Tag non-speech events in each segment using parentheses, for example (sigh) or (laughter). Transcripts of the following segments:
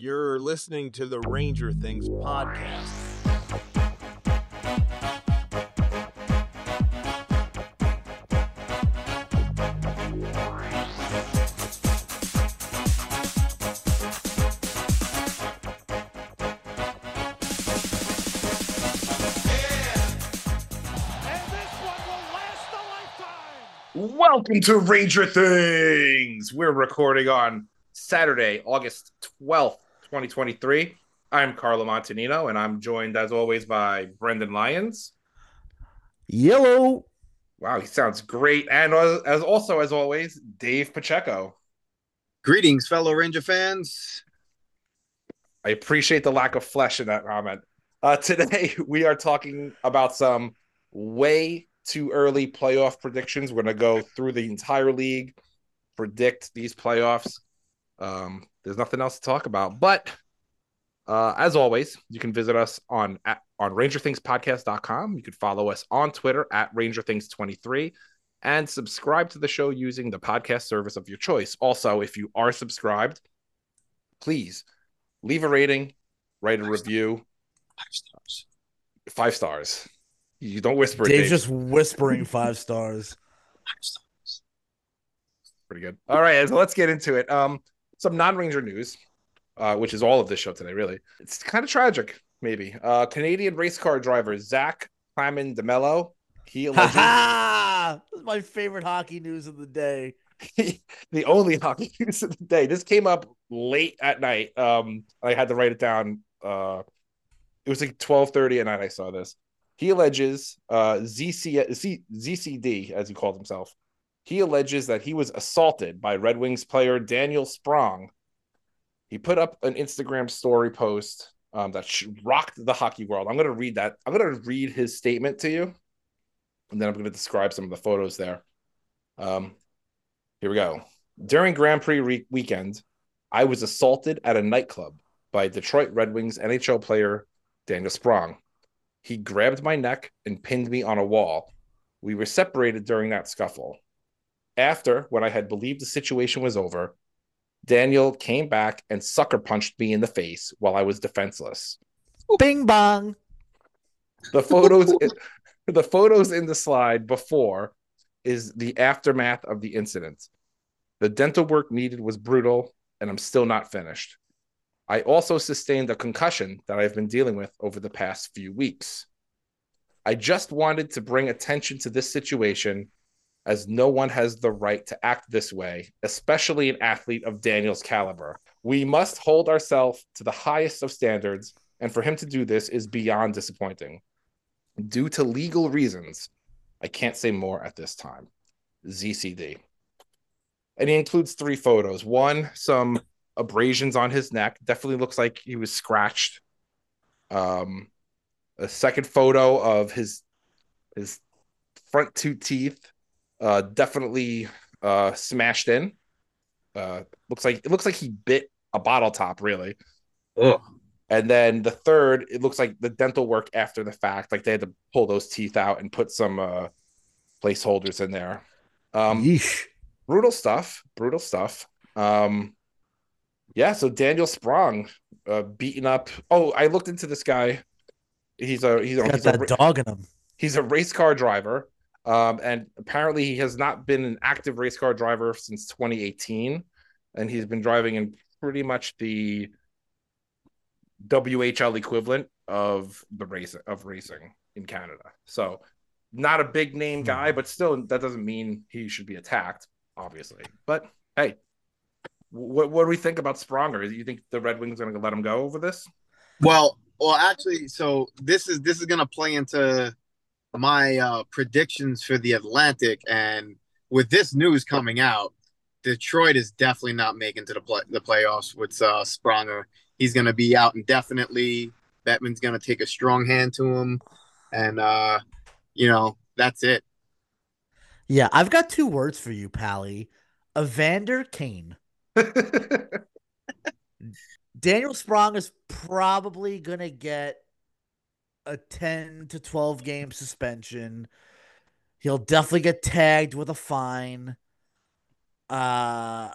You're listening to the Ranger Things podcast. Welcome to Ranger Things. We're recording on Saturday, August 12th, 2023. I'm Carlo Montanino, and I'm joined as always by Brendan Lyons. Yellow. Wow, he sounds great. And as, as also, as always, Dave Pacheco. Greetings, fellow Ranger fans. I appreciate the lack of flesh in that comment. Uh, (laughs) today, we are talking about some way too early playoff predictions. We're going to go through the entire league, predict these playoffs. Um, there's nothing else to talk about. But uh, as always, you can visit us on at, on rangerthingspodcast.com. You can follow us on Twitter at rangerthings23 and subscribe to the show using the podcast service of your choice. Also, if you are subscribed, please leave a rating, write a review. Five stars. Five stars. You don't whisper. Dave's Dave. just whispering five stars. Five stars. pretty good. All right, so let's get into it. Um, some non-ranger news, uh, which is all of this show today. Really, it's kind of tragic. Maybe uh, Canadian race car driver Zach Claman DeMelo. He ha! This is my favorite hockey news of the day. (laughs) the only hockey (laughs) news of the day. This came up late at night. Um, I had to write it down. Uh, it was like twelve thirty at night. I saw this. He alleges uh, ZC, Z, ZCD, as he called himself. He alleges that he was assaulted by Red Wings player Daniel Sprong. He put up an Instagram story post um, that rocked the hockey world. I'm going to read that. I'm going to read his statement to you, and then I'm going to describe some of the photos there. Um, here we go. During Grand Prix re- weekend, I was assaulted at a nightclub by Detroit Red Wings NHL player Daniel Sprong. He grabbed my neck and pinned me on a wall. We were separated during that scuffle. After, when I had believed the situation was over, Daniel came back and sucker punched me in the face while I was defenseless. Bing bong. The photos (laughs) the photos in the slide before is the aftermath of the incident. The dental work needed was brutal, and I'm still not finished. I also sustained a concussion that I've been dealing with over the past few weeks. I just wanted to bring attention to this situation as no one has the right to act this way, especially an athlete of Daniel's caliber. We must hold ourselves to the highest of standards, and for him to do this is beyond disappointing. Due to legal reasons, I can't say more at this time. ZCD. And he includes three photos. One, some abrasions on his neck. Definitely looks like he was scratched. Um, a second photo of his his front two teeth, uh, definitely uh, smashed in. Uh, looks like it looks like he bit a bottle top, really. Oh, And then the third, it looks like the dental work after the fact, like they had to pull those teeth out and put some uh, placeholders in there. Um, Yeesh. brutal stuff, brutal stuff. Um, yeah, so Daniel Sprong, uh, beaten up. Oh, I looked into this guy. He's a he's a, Got a, that dog in him. he's a race car driver. Um, and apparently he has not been an active race car driver since 2018, and he's been driving in pretty much the WHL equivalent of the race of racing in Canada. So not a big name guy, but still that doesn't mean he should be attacked, obviously. But hey, what what do we think about Spronger? Do you think the Red Wings are going to let him go over this? well, well, actually, so this is this is gonna play into my uh, predictions for the Atlantic, and with this news coming out, Detroit is definitely not making to the play the playoffs with uh, Spronger. He's gonna be out indefinitely. Bettman's gonna take a strong hand to him, and uh, you know that's it. Yeah, I've got two words for you, Pally. Evander Kane. (laughs) Daniel Sprong is probably gonna get a 10 to 12 game suspension. He'll definitely get tagged with a fine. Uh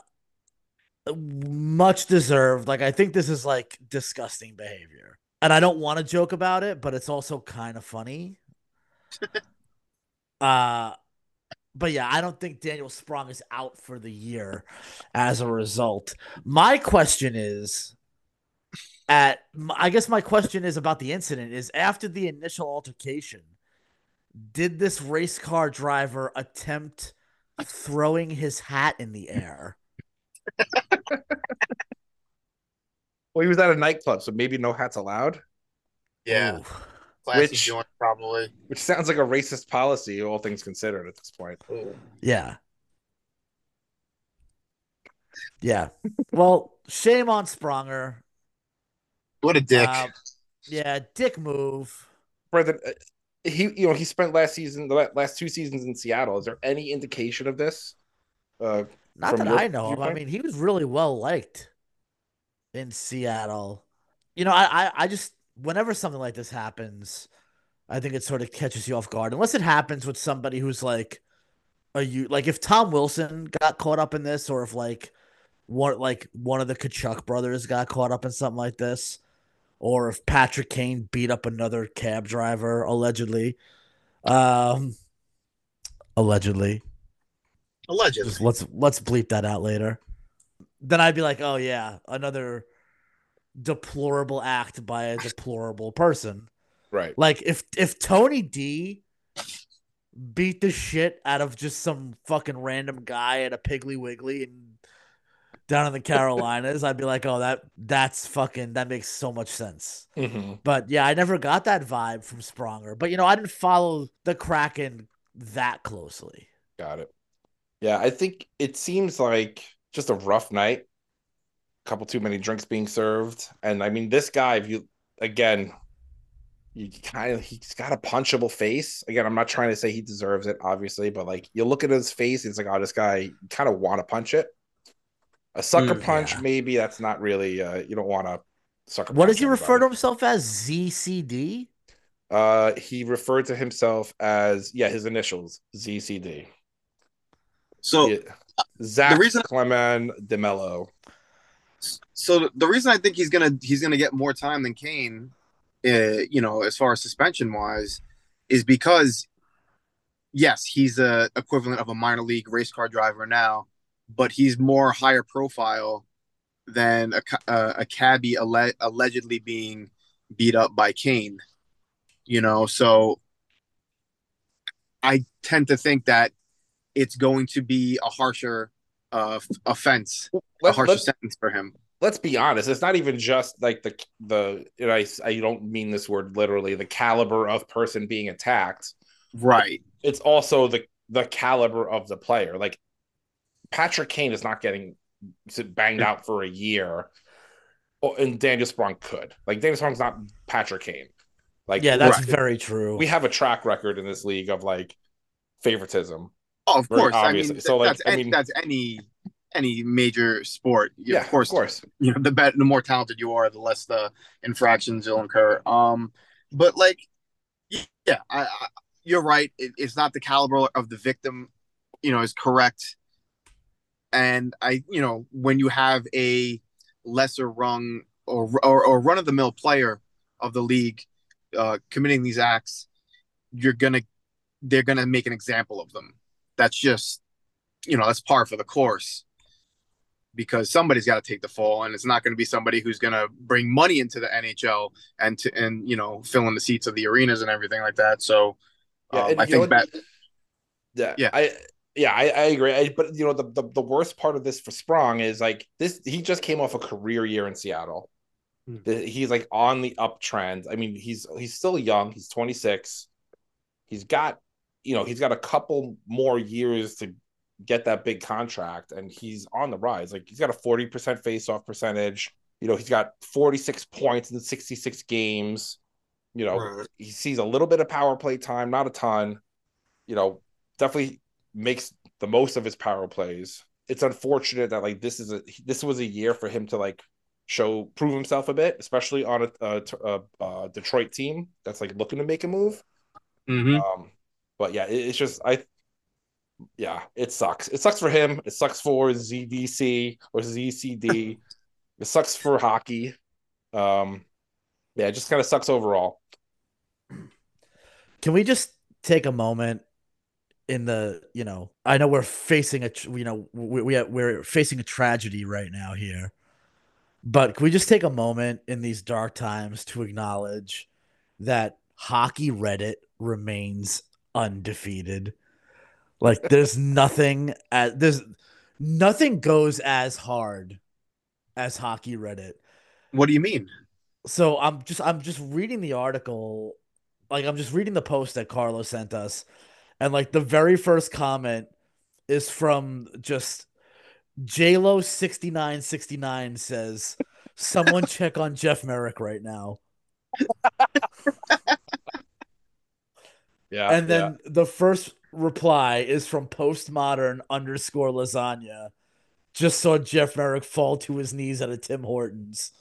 much deserved. Like I think this is like disgusting behavior. And I don't want to joke about it, but it's also kind of funny. (laughs) uh but yeah, I don't think Daniel Sprong is out for the year as a result. My question is at I guess my question is about the incident is after the initial altercation, did this race car driver attempt throwing his hat in the air? (laughs) Well, he was at a nightclub, so maybe no hats allowed, Yeah, Ooh. classy Which- joint probably. which sounds like a racist policy, all things considered at this point. Yeah. Yeah. Well, shame on Spronger. What a dick. Uh, yeah, dick move. Brendan, uh, he you know he spent last season, the last two seasons in Seattle. Is there any indication of this? Uh, Not that I know of. I mean, he was really well liked in Seattle. You know, I, I, I just whenever something like this happens, I think it sort of catches you off guard. Unless it happens with somebody who's like, are you like if Tom Wilson got caught up in this, or if like one like one of the Tkachuk brothers got caught up in something like this, or if Patrick Kane beat up another cab driver allegedly. Um allegedly. Allegedly. Just let's let's bleep that out later. Then I'd be like, oh yeah, another deplorable act by a deplorable person. right. Like if if Tony D beat the shit out of just some fucking random guy at a Piggly Wiggly and down in the Carolinas, I'd be like, oh that that's fucking that makes so much sense. Mhm. But yeah, I never got that vibe from Spronger. But you know, I didn't follow the Kraken that closely. Got it. Yeah, I think it seems like just a rough night. A couple too many drinks being served, and I mean, this guy, if you again, you kind of he's got a punchable face. Again, I'm not trying to say he deserves it, obviously, but like you look at his face, it's like, oh, this guy, you kind of want to punch it. A sucker Mm, punch, yeah. maybe that's not really. Uh, you don't want to sucker. What does he refer to himself as? ZCD? Uh, he referred to himself as yeah, his initials ZCD. So Yeah. Zach reason- Claman DeMelo. so the reason I think he's gonna he's gonna get more time than Kane, uh, you know, as far as suspension wise, is because yes, he's a equivalent of a minor league race car driver now, but he's more higher profile than a ca- uh, a cabbie alle- allegedly being beat up by Kane. You know, so I tend to think that it's going to be a harsher uh, offense, a Let, harsher let's, sentence for him. let's be honest. It's not even just like the the. And I I don't mean this word literally. The caliber of person being attacked. Right. It's also the the caliber of the player. Like Patrick Kane is not getting banged out for a year, Oh, and Daniel Sprong could. Like Daniel Sprong's not Patrick Kane. Like Yeah, that's Right. very true. we have a track record in this league of like favoritism. Oh, of Very course. I obviously. mean, So, like, that's, I any, mean- that's any any major sport. Yeah, Yeah, of course. of course. You know, the better, the more talented you are, the less the infractions you'll incur. Um, but like, yeah, I, I, you're right. It, it's not the caliber of the victim. You know, is correct. And I, you know, when you have a lesser rung or or, or run of the mill player of the league uh, committing these acts, you're gonna they're gonna make an example of them. That's just you know that's par for the course because somebody's got to take the fall and it's not going to be somebody who's going to bring money into the NHL and to and you know fill in the seats of the arenas and everything like that so um, I think that Yeah, Yeah. I yeah, I, I agree. I, but you know, the, the the worst part of this for Sprong is like this. He just came off a career year in Seattle. Hmm. The- He's like on the uptrend. I mean, he's he's still young. He's 26. He's got you know he's got a couple more years to get that big contract, and he's on the rise. Like he's got a 40 percent face off percentage. You know, he's got 46 points in 66 games. You know, Right. he sees a little bit of power play time, not a ton. You know, definitely makes the most of his power plays. It's unfortunate that like this is a this was a year for him to like show prove himself a bit, especially on a, a, a, a Detroit team that's like looking to make a move. Mhm. Um, but yeah, it, it's just I yeah, it sucks. It sucks for him. It sucks for ZDC or ZCD. (laughs) it sucks for hockey. Um, yeah, it just kind of sucks overall. Can we just take a moment in the you know I know we're facing a you know we, we we're facing a tragedy right now here, but can we just take a moment in these dark times to acknowledge that hockey Reddit remains undefeated. Like there's (laughs) nothing at there's nothing goes as hard as hockey Reddit. What do you mean? So I'm just I'm just reading the article, like I'm just reading the post that Carlos sent us, and like the very first comment is from just JLo sixty nine sixty nine says, "Someone check on Jeff Marek right now." Yeah. and then the first reply is from postmodern underscore lasagna. Just saw Jeff Marek fall to his knees at a Tim Hortons.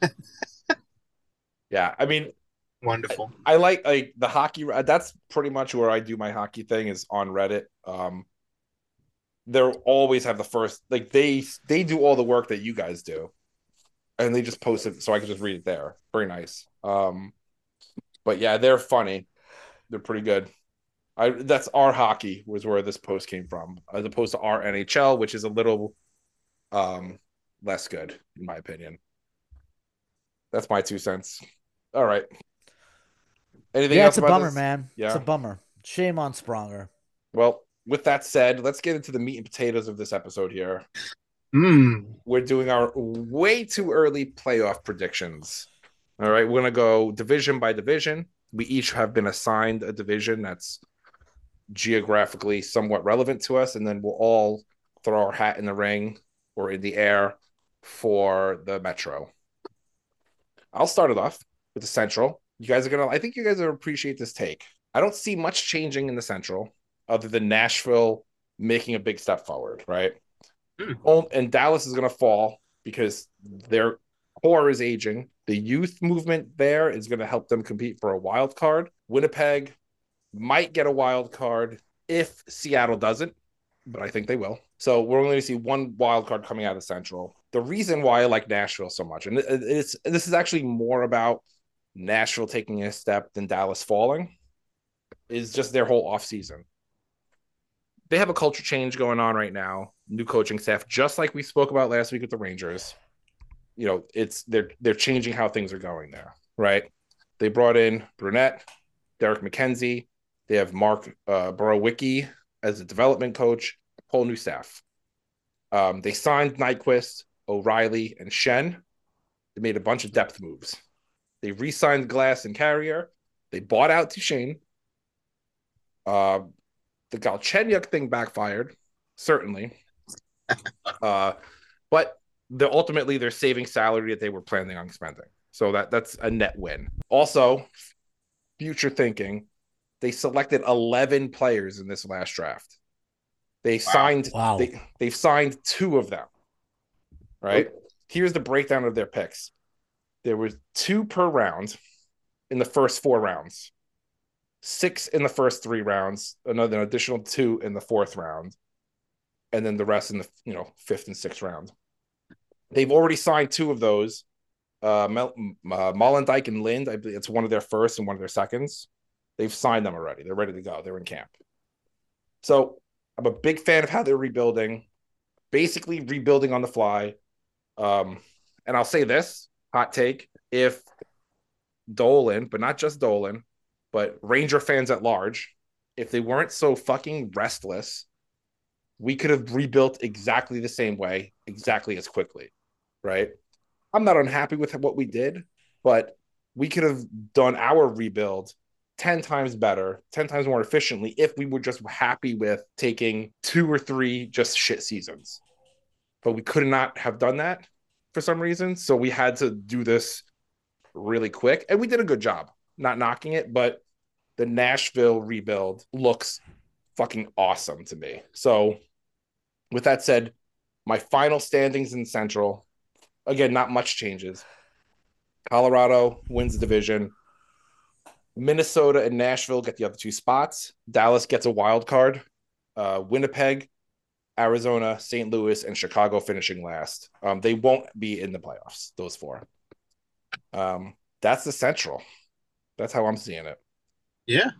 (laughs) yeah. I mean, Wonderful. I like like the hockey. That's pretty much where I do my hockey thing is on Reddit. Um, they'll always have the first like they they do all the work that you guys do, and they just post it so I can just read it there. Very nice. Um, but yeah, they're funny. They're pretty good. I that's our hockey was where this post came from, as opposed to our NHL, which is a little um less good in my opinion. That's my two cents. All right. Anything yeah, else it's a bummer, this? man. Yeah. It's a bummer. Shame on Spronger. Well, with that said, let's get into the meat and potatoes of this episode here. Mm. We're doing our way too early playoff predictions. All right, we're going to go division by division. We each have been assigned a division that's geographically somewhat relevant to us, and then we'll all throw our hat in the ring or in the air for the Metro. I'll start it off with the Central. You guys are going to, I think you guys will appreciate this take. I don't see much changing in the Central other than Nashville making a big step forward, right? Oh, and Dallas is going to fall because their core is aging. The youth movement there is going to help them compete for a wild card. Winnipeg might get a wild card if Seattle doesn't, but I think they will. So we're only going to see one wild card coming out of Central. The reason why I like Nashville so much, and it's this is actually more about Nashville taking a step than Dallas falling, is just their whole offseason. They have a culture change going on right now, new coaching staff, just like we spoke about last week with the Rangers. You know, it's they're they're changing how things are going there, right? They brought in Brunette, Derek MacKenzie. They have Mark uh, Borowiecki as a development coach, whole new staff. Um, they signed Nyquist, O'Reilly, and Schenn. They made a bunch of depth moves. They re-signed Glass and Carrier. They bought out Duchene. Uh, the Galchenyuk thing backfired, certainly. (laughs) uh, but they're ultimately they're saving salary that they were planning on spending. So that that's a net win. Also, future thinking, they selected 11 players in this last draft. They signed Wow. they they've signed two of them. Right? Here's the breakdown of their picks. There was two per round in the first four rounds. Six in the first three rounds, another additional two in the fourth round, and then the rest in the you know fifth and sixth round. They've already signed two of those. Uh, Mel, uh and Lind, I believe it's one of their first and one of their seconds. They've signed them already. They're ready to go. They're in camp. So I'm a big fan of how they're rebuilding, basically rebuilding on the fly. Um, and I'll say this hot take: if Dolan, but not just Dolan, but Ranger fans at large, if they weren't so fucking restless, we could have rebuilt exactly the same way, exactly as quickly, right? I'm not unhappy with what we did, but we could have done our rebuild 10 times better, 10 times more efficiently if we were just happy with taking two or three just shit seasons. But we could not have done that for some reason. So we had to do this really quick. And we did a good job, not knocking it, but the Nashville rebuild looks fucking awesome to me. So with that said, my final standings in Central, again, not much changes. Colorado wins the division. Minnesota and Nashville get the other two spots. Dallas gets a wild card. uh, Winnipeg, Arizona, St. Louis, and Chicago finishing last. Um, they won't be in the playoffs. Those four. Um, that's the Central. That's how I'm seeing it. Yeah.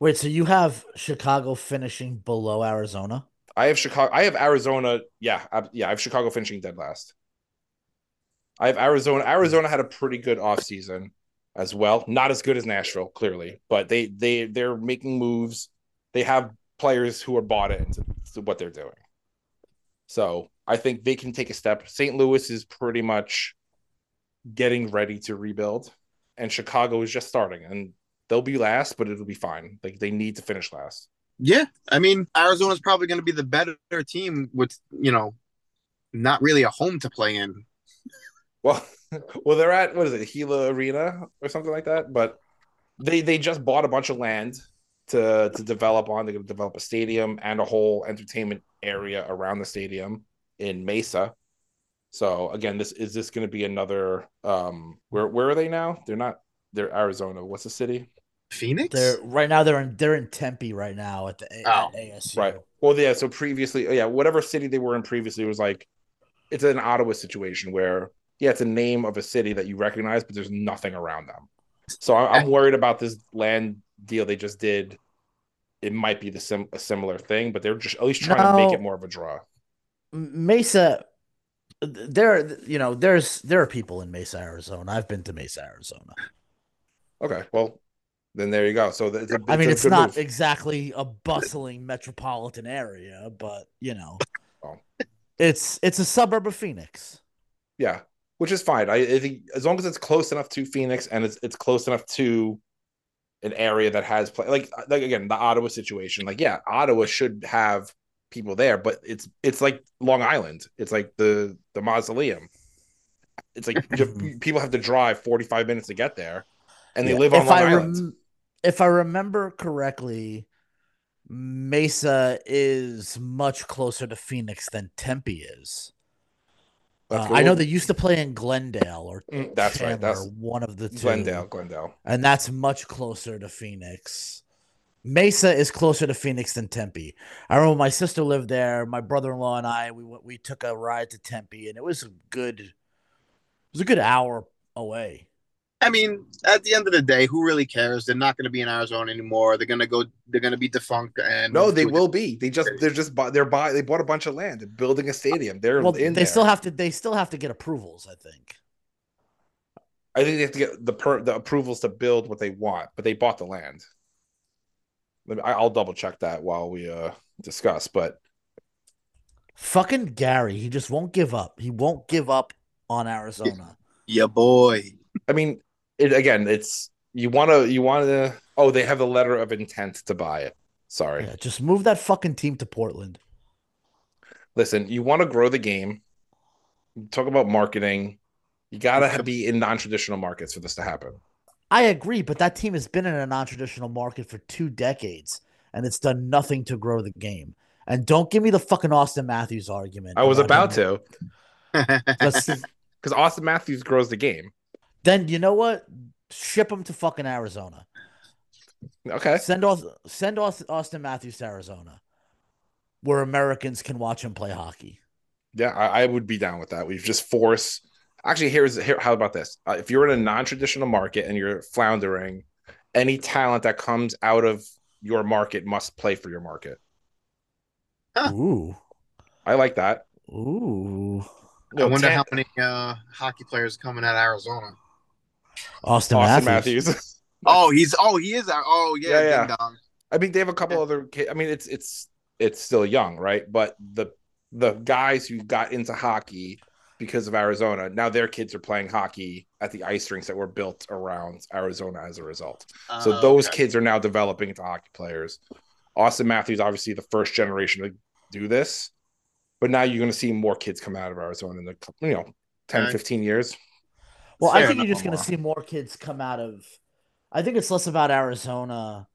Wait, so you have Chicago finishing below Arizona? I have Chicago. I have Arizona. Yeah, I, yeah. I have Chicago finishing dead last. I have Arizona. Arizona had a pretty good offseason as well. Not as good as Nashville, clearly, but they they they're making moves. They have players who are bought into what they're doing. So I think they can take a step. St. Louis is pretty much getting ready to rebuild, and Chicago is just starting, and they'll be last, but it'll be fine. Like they need to finish last. Yeah. I mean, Arizona's probably going to be the better team with, you know, not really a home to play in. Well, (laughs) well, they're at what is it, Gila Arena or something like that. But they they just bought a bunch of land to to develop on. They're going to develop a stadium and a whole entertainment area around the stadium in Mesa. So again, this is this going to be another. Um, where where are they now? They're not. They're Arizona. What's the city? Phoenix? They're right now. They're in they're in Tempe right now at the A- Oh, at ASU. Right. Well, yeah. So previously, yeah, whatever city they were in previously was like, it's an Ottawa situation where yeah, it's a name of a city that you recognize, but there's nothing around them. So I- I'm worried about this land deal they just did. It might be the sim- a similar thing, but they're just at least trying to make it more of a draw. Mesa. There, you know, there's there are people in Mesa, Arizona. I've been to Mesa, Arizona. Okay, well, then there you go. So it's a, I mean, a it's not move. exactly a bustling metropolitan area, but you know, Oh. it's it's a suburb of Phoenix. Yeah, which is fine. I, I think as long as it's close enough to Phoenix and it's it's close enough to an area that has play like uh, like again the Ottawa situation. Like yeah, Ottawa should have people there, but it's it's like Long Island. It's like the the mausoleum. It's like (laughs) people have to drive forty five minutes to get there, and they Yeah, live on if Long I Island. rem- if I remember correctly, Mesa is much closer to Phoenix than Tempe is. Uh, I know they used to play in Glendale or Mm, that's right. Chandler, That's one of the two. Glendale. Glendale. and that's much closer to Phoenix. Mesa is closer to Phoenix than Tempe. I remember my sister lived there. My brother-in-law and I we went, we took a ride to Tempe, and it was a good. It was a good hour away. I mean, at the end of the day, who really cares? They're not going to be in Arizona anymore. They're going to go. They're going to be defunct. And No, they will be. They just they're just buy, they're buy they bought a bunch of land and building a stadium. They're Well, in they there. still have to. They still have to get approvals. I think. I think they have to get the per, the approvals to build what they want, but they bought the land. Let me, I- I'll double check that while we uh discuss. But Fucking Gary, he just won't give up. He won't give up on Arizona. Yeah, boy. I mean, it again. It's you want to you want to. Oh, they have a letter of intent to buy it. Sorry. Yeah, just move that fucking team to Portland. Listen, you want to grow the game. Talk about marketing. You gotta be in non-traditional markets for this to happen. I agree, but that team has been in a non-traditional market for two decades, and it's done nothing to grow the game. And don't give me the fucking Auston Matthews argument. I was about him- to (laughs) (laughs) because Auston Matthews grows the game. Then you know what? Ship him to fucking Arizona. Okay. Send off, send off Auston Matthews to Arizona, where Americans can watch him play hockey. Yeah, I, I would be down with that. We've just force. Actually, here's here. How about this? Uh, if you're in a non-traditional market and you're floundering, any talent that comes out of your market must play for your market. Huh. Ooh, I like that. ooh, I wonder Tan- how many uh, hockey players coming out of Arizona. Auston, Auston Matthews. Matthews. (laughs) Oh, he's oh he is. Oh yeah, Yeah, yeah. I mean, they have a couple other. ki- I mean, it's it's it's still young, right? But the the guys who got into hockey because of Arizona now their kids are playing hockey at the ice rinks that were built around Arizona as a result. So Uh, those okay. kids are now developing into hockey players. Auston Matthews, obviously the first generation to do this, but now you're going to see more kids come out of Arizona in the you know 10, Okay. 15 years. Well, I think you're just going to see more kids come out of. I think it's less about Arizona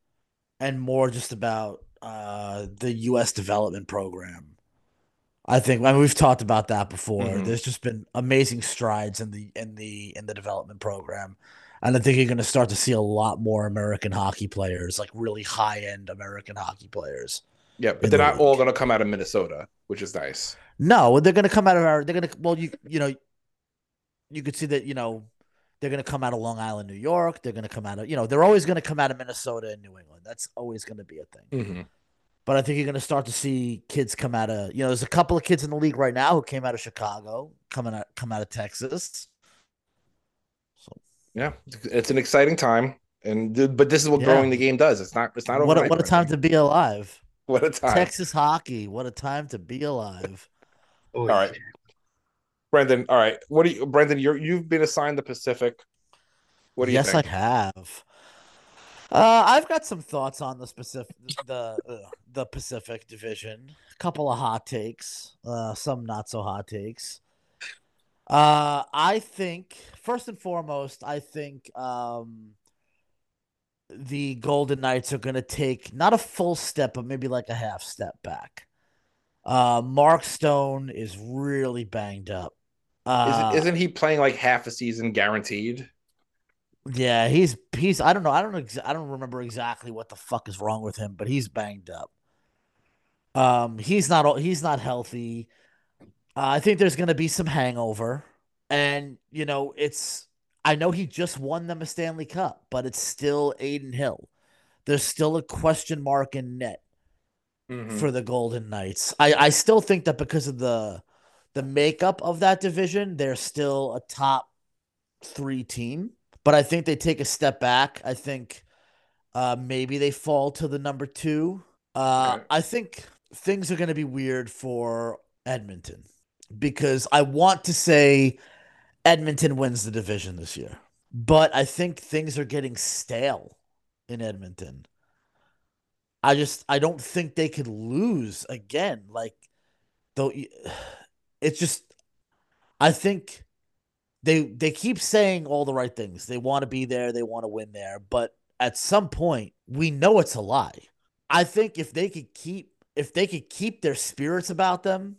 and more just about uh, the U.S. development program. I think. I mean, we've talked about that before. Mhm. There's just been amazing strides in the in the in the development program, and I think you're going to start to see a lot more American hockey players, like really high end American hockey players. Yeah, but they're the not all going to come out of Minnesota, which is nice. No, they're going to come out of our. They're going to. Well, you you know, you could see that you know they're going to come out of Long Island, New York. They're going to come out of you know they're always going to come out of Minnesota and New England. That's always going to be a thing. Mm-hmm. But I think you're going to start to see kids come out of you know there's a couple of kids in the league right now who came out of Chicago, coming out come out of Texas. So Yeah, it's an exciting time, and but this is what Yeah. growing the game does. It's not. It's not. what a, what a time to be alive! (laughs) What a time, Texas hockey, what a time to be alive! All right. Brendan. All right, what do you, Brendan? You're you've been assigned the Pacific. What do you yes, think? I have. Uh, I've got some thoughts on the specific the uh, the Pacific Division. A couple of hot takes, uh, some not so hot takes. Uh, I think first and foremost, I think um, the Golden Knights are going to take not a full step, but maybe like a half step back. Uh, Mark Stone is really banged up. Uh, Isn't, isn't he playing like half a season guaranteed? Yeah, he's he's I don't know. I don't know I don't remember exactly what the fuck is wrong with him, but he's banged up. Um he's not he's not healthy. Uh, I think there's going to be some hangover and you know, it's I know he just won them a Stanley Cup, but it's still Adin Hill. There's still a question mark in net Mhm. for the Golden Knights. I I still think that because of the the makeup of that division, they're still a top 3 team, but I think they take a step back. I think uh maybe they fall to the number 2. Uh. I think things are going to be weird for Edmonton because I want to say Edmonton wins the division this year. But I think things are getting stale in Edmonton. I just I don't think they could lose again. Like though it's just I think they they keep saying all the right things. They want to be there, they want to win there, but at some point we know it's a lie. I think if they could keep if they could keep their spirits about them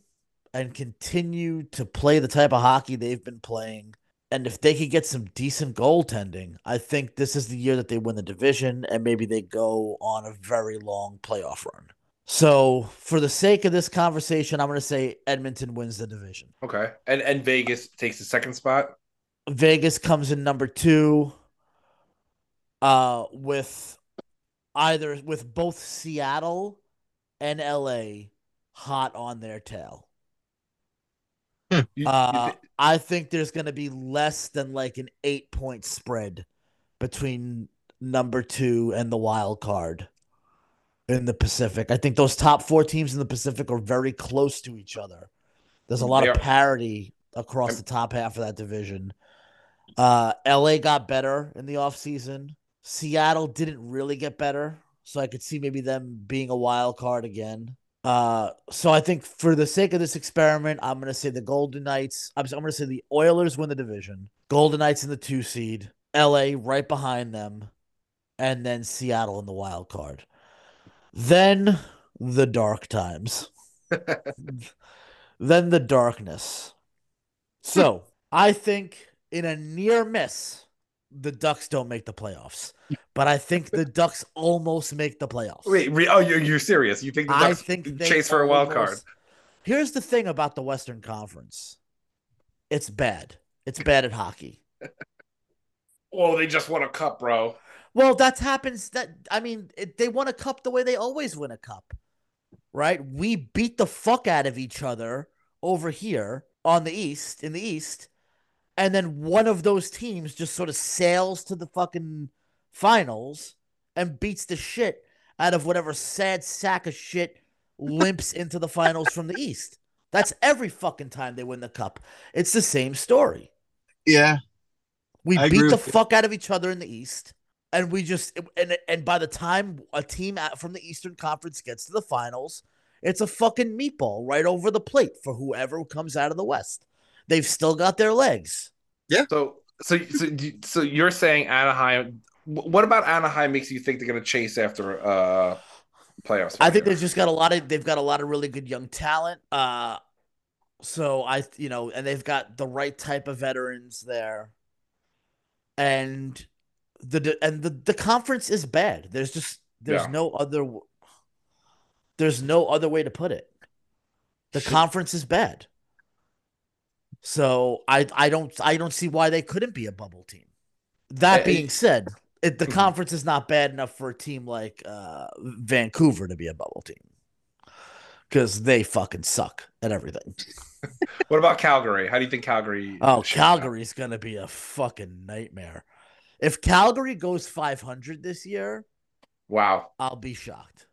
and continue to play the type of hockey they've been playing and if they could get some decent goaltending, I think this is the year that they win the division and maybe they go on a very long playoff run. So, for the sake of this conversation, I'm going to say Edmonton wins the division. Okay, and and Vegas takes the second spot. Vegas comes in number two, uh, with either with both Seattle and LA hot on their tail. You- you Uh, I think there's going to be less than like an eight point spread between number two and the wild card in the Pacific. I think those top four teams in the Pacific are very close to each other. There's a lot They of are. parity across the top half of that division. Uh, LA got better in the offseason. Seattle didn't really get better. So I could see maybe them being a wild card again. Uh, so I think for the sake of this experiment, I'm gonna say the Golden Knights. I'm, I'm gonna say the Oilers win the division. Golden Knights in the two seed. LA right behind them, and then Seattle in the wild card. Then the dark times. (laughs) then the darkness. So (laughs) I think in a near miss, the Ducks don't make the playoffs. But I think the Ducks almost make the playoffs. Wait, oh, you're, you're serious? You think the I think chase for a wild card? Here's the thing about the Western Conference. It's bad. It's bad at hockey. (laughs) Oh, they just won a cup, bro. Well, that happens. That I mean, it, they won a cup the way they always win a cup, right? We beat the fuck out of each other over here on the East, in the East, and then one of those teams just sort of sails to the fucking finals and beats the shit out of whatever sad sack of shit limps (laughs) into the finals from the East. That's every fucking time they win the cup. It's the same story. Yeah. We I beat the with you. fuck out of each other in the East, and we just and and by the time a team out from the Eastern Conference gets to the finals, it's a fucking meatball right over the plate for whoever comes out of the West. They've still got their legs. Yeah. So, so, so, so you're saying Anaheim? What about Anaheim makes you think they're going to chase after uh playoffs? I think they've just got a lot of they've got a lot of really good young talent. Uh, so I you know, and they've got the right type of veterans there, and the and the the conference is bad. There's just there's Yeah. no other. There's no other way to put it. The conference is bad. So I I don't I don't see why they couldn't be a bubble team. That Eh, being said, it, the Mhm. conference is not bad enough for a team like uh, Vancouver to be a bubble team because they fucking suck at everything. (laughs) What about Calgary? How do you think Calgary? Oh, shakes out? Calgary's gonna be a fucking nightmare. If Calgary goes 500 this year, Wow, I'll be shocked.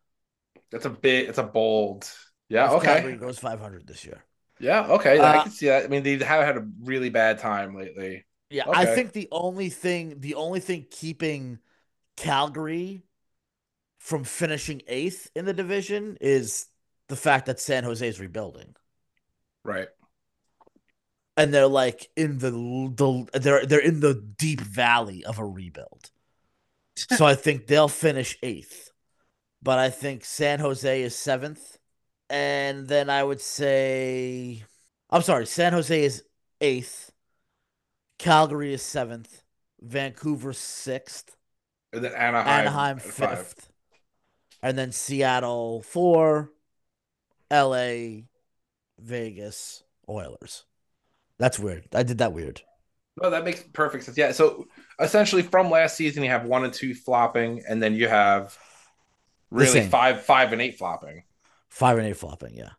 that's a big. It's a bold. Yeah. if okay. Calgary goes 500 this year. Yeah. Okay. I Uh, can see that. I mean, they have had a really bad time lately. Yeah, I think the only thing, the only thing keeping Calgary from finishing eighth in the division is the fact that San Jose is rebuilding, Right. And they're like in the the they're they're in the deep valley of a rebuild. (laughs) so I think they'll finish eighth, but I think San Jose is seventh, and then I would say, I'm sorry, San Jose is eighth, Calgary is seventh, Vancouver sixth, And then Anaheim. Anaheim fifth, and then Seattle four, L.A., Vegas, Oilers. That's weird. I did that weird. No, that makes perfect sense. Yeah. So essentially, from last season, you have one and two flopping, and then you have really five, five and eight flopping. Five and eight flopping. Yeah.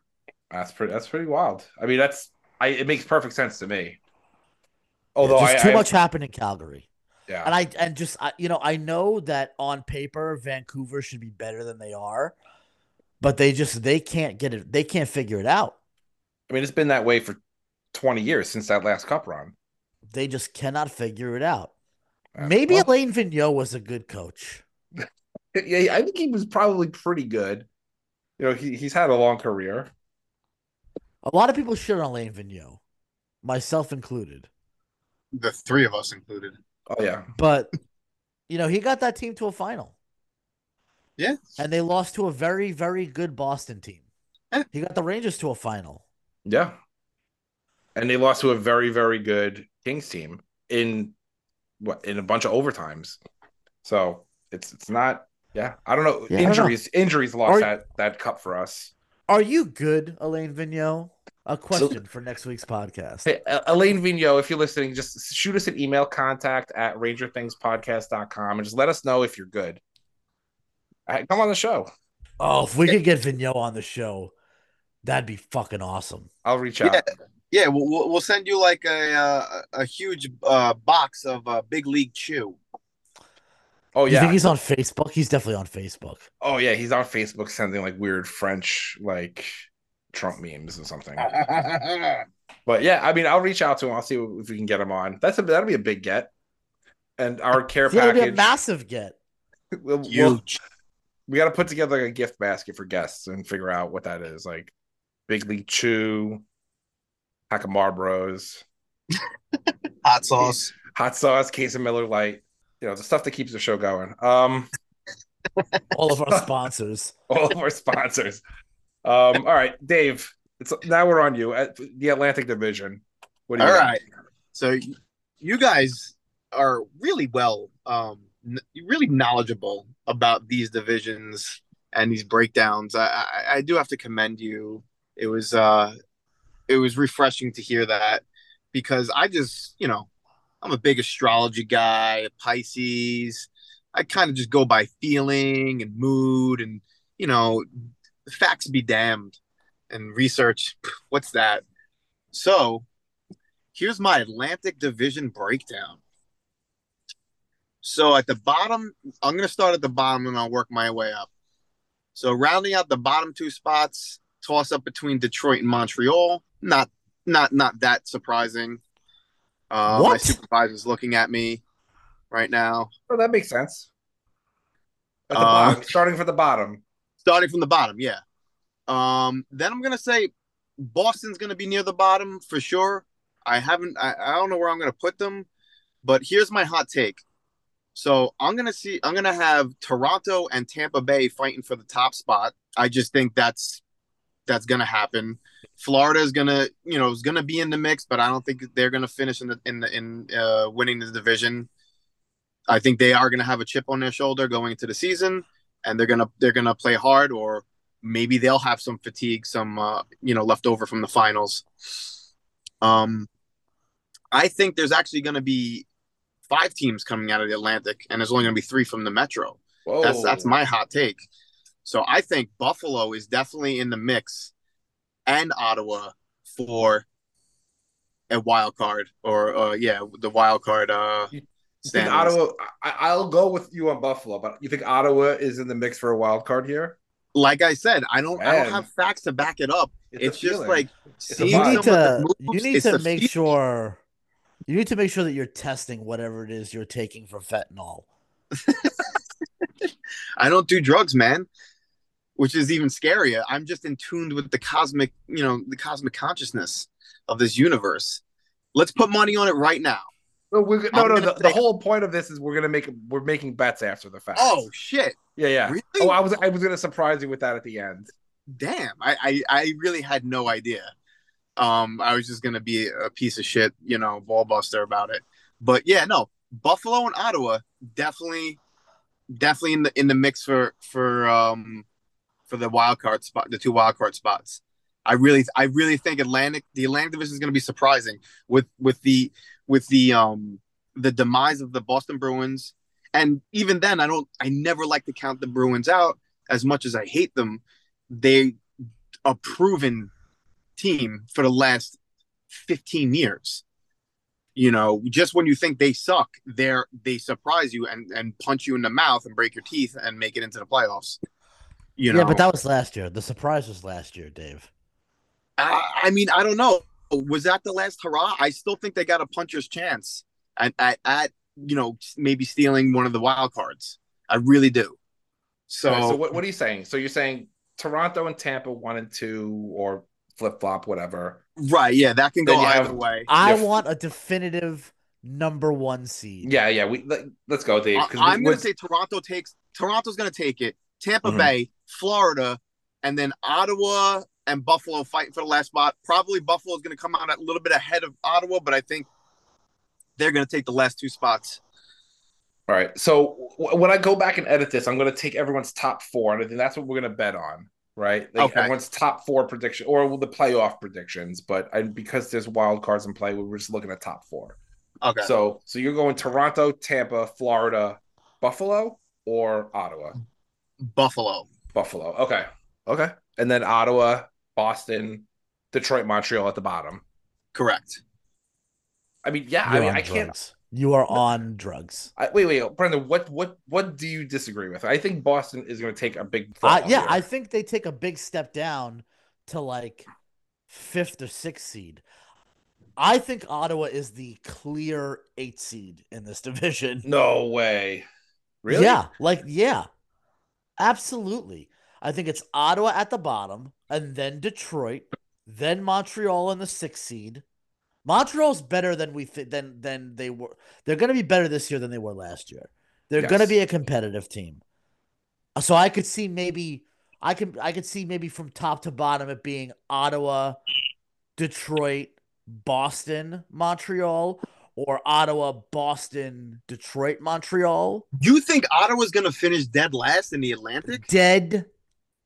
That's pretty. That's pretty wild. I mean, that's. I. It makes perfect sense to me. Although just I, too I- much happened in Calgary. Yeah. And I and just I, you know I know that on paper Vancouver should be better than they are, but they just they can't get it. They can't figure it out. I mean, it's been that way for twenty years since that last cup run. They just cannot figure it out. Uh, Maybe well, Alain Vigneault was a good coach. (laughs) Yeah, I think he was probably pretty good. You know, he, he's had a long career. A lot of people shit on Alain Vigneault, myself included. The three of us included. Oh yeah, But (laughs) you know he got that team to a final. Yeah. And they lost to a very very good Boston team. Yeah. He got the Rangers to a final. yeah. And they lost to a very very good Kings team in what in a bunch of overtimes. So it's it's not. Yeah, I don't know. Yeah, I don't know. injuries injuries lost Are- that that cup for us. Are you good, Alain Vigneault? A question for next week's podcast. Hey, Alain Vigneault, if you're listening, just shoot us an email contact at rangerthingspodcast.com and just let us know if you're good. All right, come on the show. Oh, if we could get Vigneault on the show, that'd be fucking awesome. I'll reach out. Yeah. Yeah, we'll, we'll we'll send you like a uh, a huge uh, box of uh, Big League Chew. Oh You yeah. think he's on Facebook? He's definitely on Facebook. Oh yeah, he's on Facebook sending like weird French like Trump memes or something. (laughs) But yeah, I mean, I'll reach out to him. I'll see if we can get him on. That's a that'll be a big get. And our care Yeah, it'd be a package, massive get. (laughs) we'll, we'll- Huge. we got to put together like a gift basket for guests and figure out what that is. Like Big League Chew, pack of Marlboros, (laughs) Hot sauce. hot sauce, case of Miller Lite. You know, the stuff that keeps the show going. Um, (laughs) All of our (laughs) sponsors. all of our sponsors. Um, all right, Dave. It's now we're on you at the Atlantic Division. What do you All got? right. So you guys are really well, um, really knowledgeable about these divisions and these breakdowns. I, I, I do have to commend you. It was uh, it was refreshing to hear that because I just, you know, I'm a big astrology guy, Pisces. I kind of just go by feeling and mood, and you know, facts be damned, and research. (laughs) What's that? So here's my Atlantic Division breakdown. So at the bottom, I'm going to start at the bottom and I'll work my way up. So rounding out the bottom two spots, toss up between Detroit and Montreal. Not not not that surprising. Uh, my supervisor's looking at me right now. Oh, that makes sense. At the Uh, bottom, starting from the bottom. starting from the bottom, yeah. Um, then I'm gonna say Boston's gonna be near the bottom for sure. I haven't, I, I don't know where I'm gonna put them, but here's my hot take. So I'm gonna see, I'm gonna have Toronto and Tampa Bay fighting for the top spot. I just think that's that's gonna happen. Florida is gonna, you know, is gonna be in the mix, but I don't think they're gonna finish in the in the in uh, winning the division. I think they are gonna have a chip on their shoulder going into the season and they're gonna they're gonna play hard or maybe they'll have some fatigue, some uh, you know left over from the finals. Um, I think there's actually going to be five teams coming out of the Atlantic, and there's only going to be three from the Metro. Whoa. That's that's my hot take. So I think Buffalo is definitely in the mix, and Ottawa for a wild card, or uh, yeah, the wild card. Uh, You think. Ottawa? I, I'll go with you on Buffalo, but you think Ottawa is in the mix for a wild card here? Like I said, I don't I don't have facts to back it up. It's It's, just feeling. like It's You need to the you need to make feel. sure you need to make sure that you're testing whatever it is you're taking for fentanyl. (laughs) I don't do drugs, man. Which is even scarier. I'm just in tuned with the cosmic, you know, the cosmic consciousness of this universe. Let's put money on it right now. No, we're, no, I'm no. The, the whole point of this is we're gonna make we're making bets after the fact. Oh shit! yeah, yeah. Really? Oh, I was I was gonna surprise you with that at the end. Damn, I, I I really had no idea. Um, I was just gonna be a piece of shit, you know, ball buster about it. But yeah, no, Buffalo and Ottawa definitely, definitely in the in the mix for for um for the wild card spot, the two wild card spots. I really I really think Atlantic the Atlantic division is going to be surprising with with the with the um the demise of the Boston Bruins. And even then I don't I never like to count the Bruins out as much as I hate them. They a proven team for the last 15 years. You know just when you think they suck they're they surprise you and and punch you in the mouth and break your teeth and make it into the playoffs you know Yeah, but that was last year. The surprise was last year, Dave. I, I mean, I don't know. Was that the last hurrah? I still think they got a puncher's chance at, at, at you know maybe stealing one of the wild cards. I really do. So, All right, so what, what are you saying? So you're saying Toronto and Tampa one and two, or flip flop, whatever. right, yeah, that can go either have- way. I Yeah. want a definitive number one seed. Yeah, yeah. We let, us go, Dave. I, 'cause I'm going to say Toronto takes. Toronto's going to take it. Tampa Mhm. Bay, Florida, and then Ottawa and Buffalo fighting for the last spot. Probably Buffalo is going to come out a little bit ahead of Ottawa, but I think they're going to take the last two spots. All right. So w- when I go back and edit this, I'm going to take everyone's top four, and I think that's what we're going to bet on, right? Like Okay. everyone's top four prediction or the playoff predictions. But I, because there's wild cards in play, we're just looking at top four. Okay. So so you're going Toronto, Tampa, Florida, Buffalo, or Ottawa? Buffalo. Buffalo. Okay. Okay. And then Ottawa, Boston, Detroit, Montreal at the bottom. Correct. I mean, yeah. You're I mean, on I can't. You are on drugs. I, wait, wait, Brendan. What, what, what do you disagree with? I think Boston is going to take a big. fall I, yeah, here. I think they take a big step down to like fifth or sixth seed. I think Ottawa is the clear eight seed in this (laughs) division. No way. Really? Yeah, like yeah, absolutely. I think it's Ottawa at the bottom, and then Detroit, then Montreal in the sixth seed. Montreal's better than we th- than than they were. They're going to be better this year than they were last year. They're going to be a competitive team. Uh, so I could see maybe I can I could see maybe from top to bottom it being Ottawa, Detroit, Boston, Montreal, or Ottawa, Boston, Detroit, Montreal. You think Ottawa's going to finish dead last in the Atlantic? Dead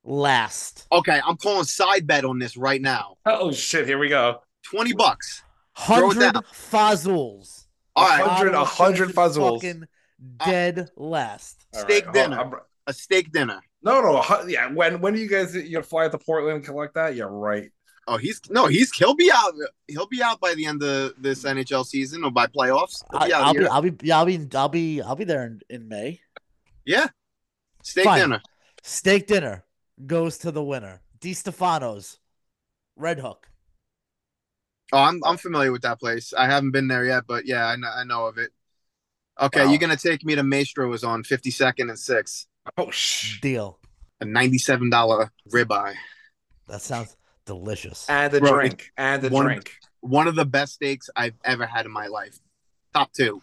last. Okay, I'm calling side bet on this right now. Oh shit! Here we go. 20 bucks. Throw it Hundred down. fazools. All right, hundred- a Ottawa hundred finishes fuzzles. Fucking dead last. Steak hold dinner. on. A steak dinner. No, no. Yeah. When when do you guys you fly out to Portland and collect that? Yeah, right. Oh, he's no, he's he'll be out. He'll be out by the end of this NHL season or by playoffs. He'll I, be out I'll be, I'll be, yeah, I'll be, I'll be, I'll be there in, in May. yeah, steak Fine. dinner. Steak dinner goes to the winner. Di Stefano's, Red Hook. Oh, I'm I'm familiar with that place. I haven't been there yet, but yeah, I know I know of it. Okay, Wow. you're gonna take me to Mastro's on 52nd and six, Oh shh. Deal. a ninety-seven dollar ribeye. That sounds delicious. And the Bro, drink. And the one- drink. One of the best steaks I've ever had in my life. Top two.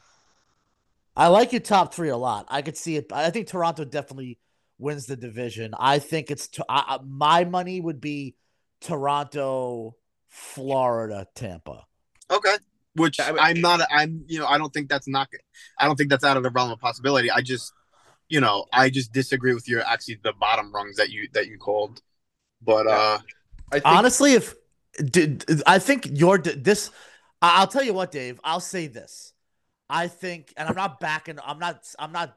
I like your top three a lot. I could see it. I think Toronto definitely wins the division. I think it's to, I, I- my money would be Toronto, Florida, Tampa. Okay. Which I mean- I'm not. I'm. You know, I don't think that's not. I don't think that's out of the realm of possibility. I just, you know, I just disagree with your actually the bottom rungs that you that you called. But uh, I think Honestly, if did I think your this, I'll tell you what, Dave. I'll say this. I think, and I'm not backing. I'm not. I'm not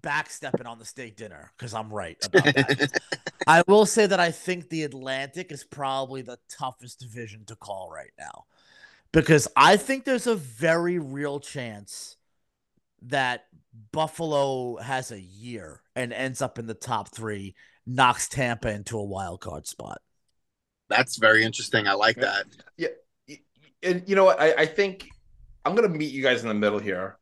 backstepping on the steak dinner because I'm right about that. (laughs) I will say that I think the Atlantic is probably the toughest division to call right now because I think there's a very real chance that Buffalo has a year and ends up in the top three, knocks Tampa into a wild card spot. That's very interesting. I like Yeah. that. y- and you know what? I, I think I'm gonna meet you guys in the middle here,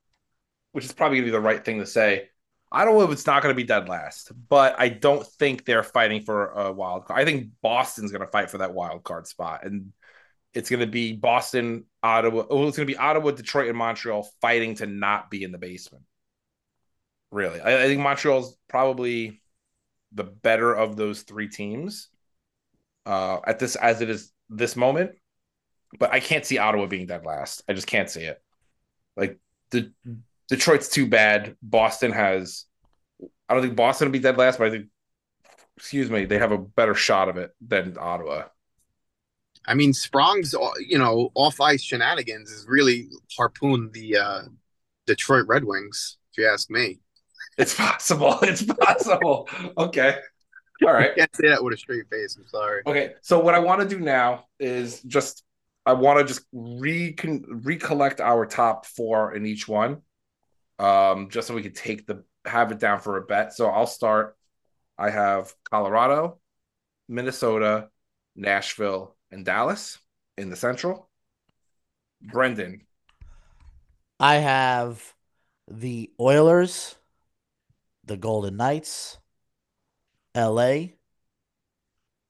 which is probably gonna be the right thing to say. I don't know if it's not gonna be dead last, but I don't think they're fighting for a wild card. I think Boston's gonna fight for that wild card spot, and it's gonna be Boston, Ottawa. Oh, it's gonna be Ottawa, Detroit, and Montreal fighting to not be in the basement. Really, I, I think Montreal's probably the better of those three teams uh, at this as it is this moment but I can't see Ottawa being dead last. I just can't see it. Like the Detroit's too bad. Boston has. I don't think Boston will be dead last, but I think. Excuse me, they have a better shot of it than Ottawa. I mean, Sprong's uh, you know off ice shenanigans is really harpooned the uh, Detroit Red Wings. If you ask me, It's possible. (laughs) It's possible. okay. All right. I can't say that with a straight face. I'm sorry. Okay, so what I want to do now is just I want to just recon recollect our top four in each one, um, just so we could take the have it down for a bet. So I'll start. I have Colorado, Minnesota, Nashville, and Dallas in the Central. Brendan, I have the Oilers, the Golden Knights, LA,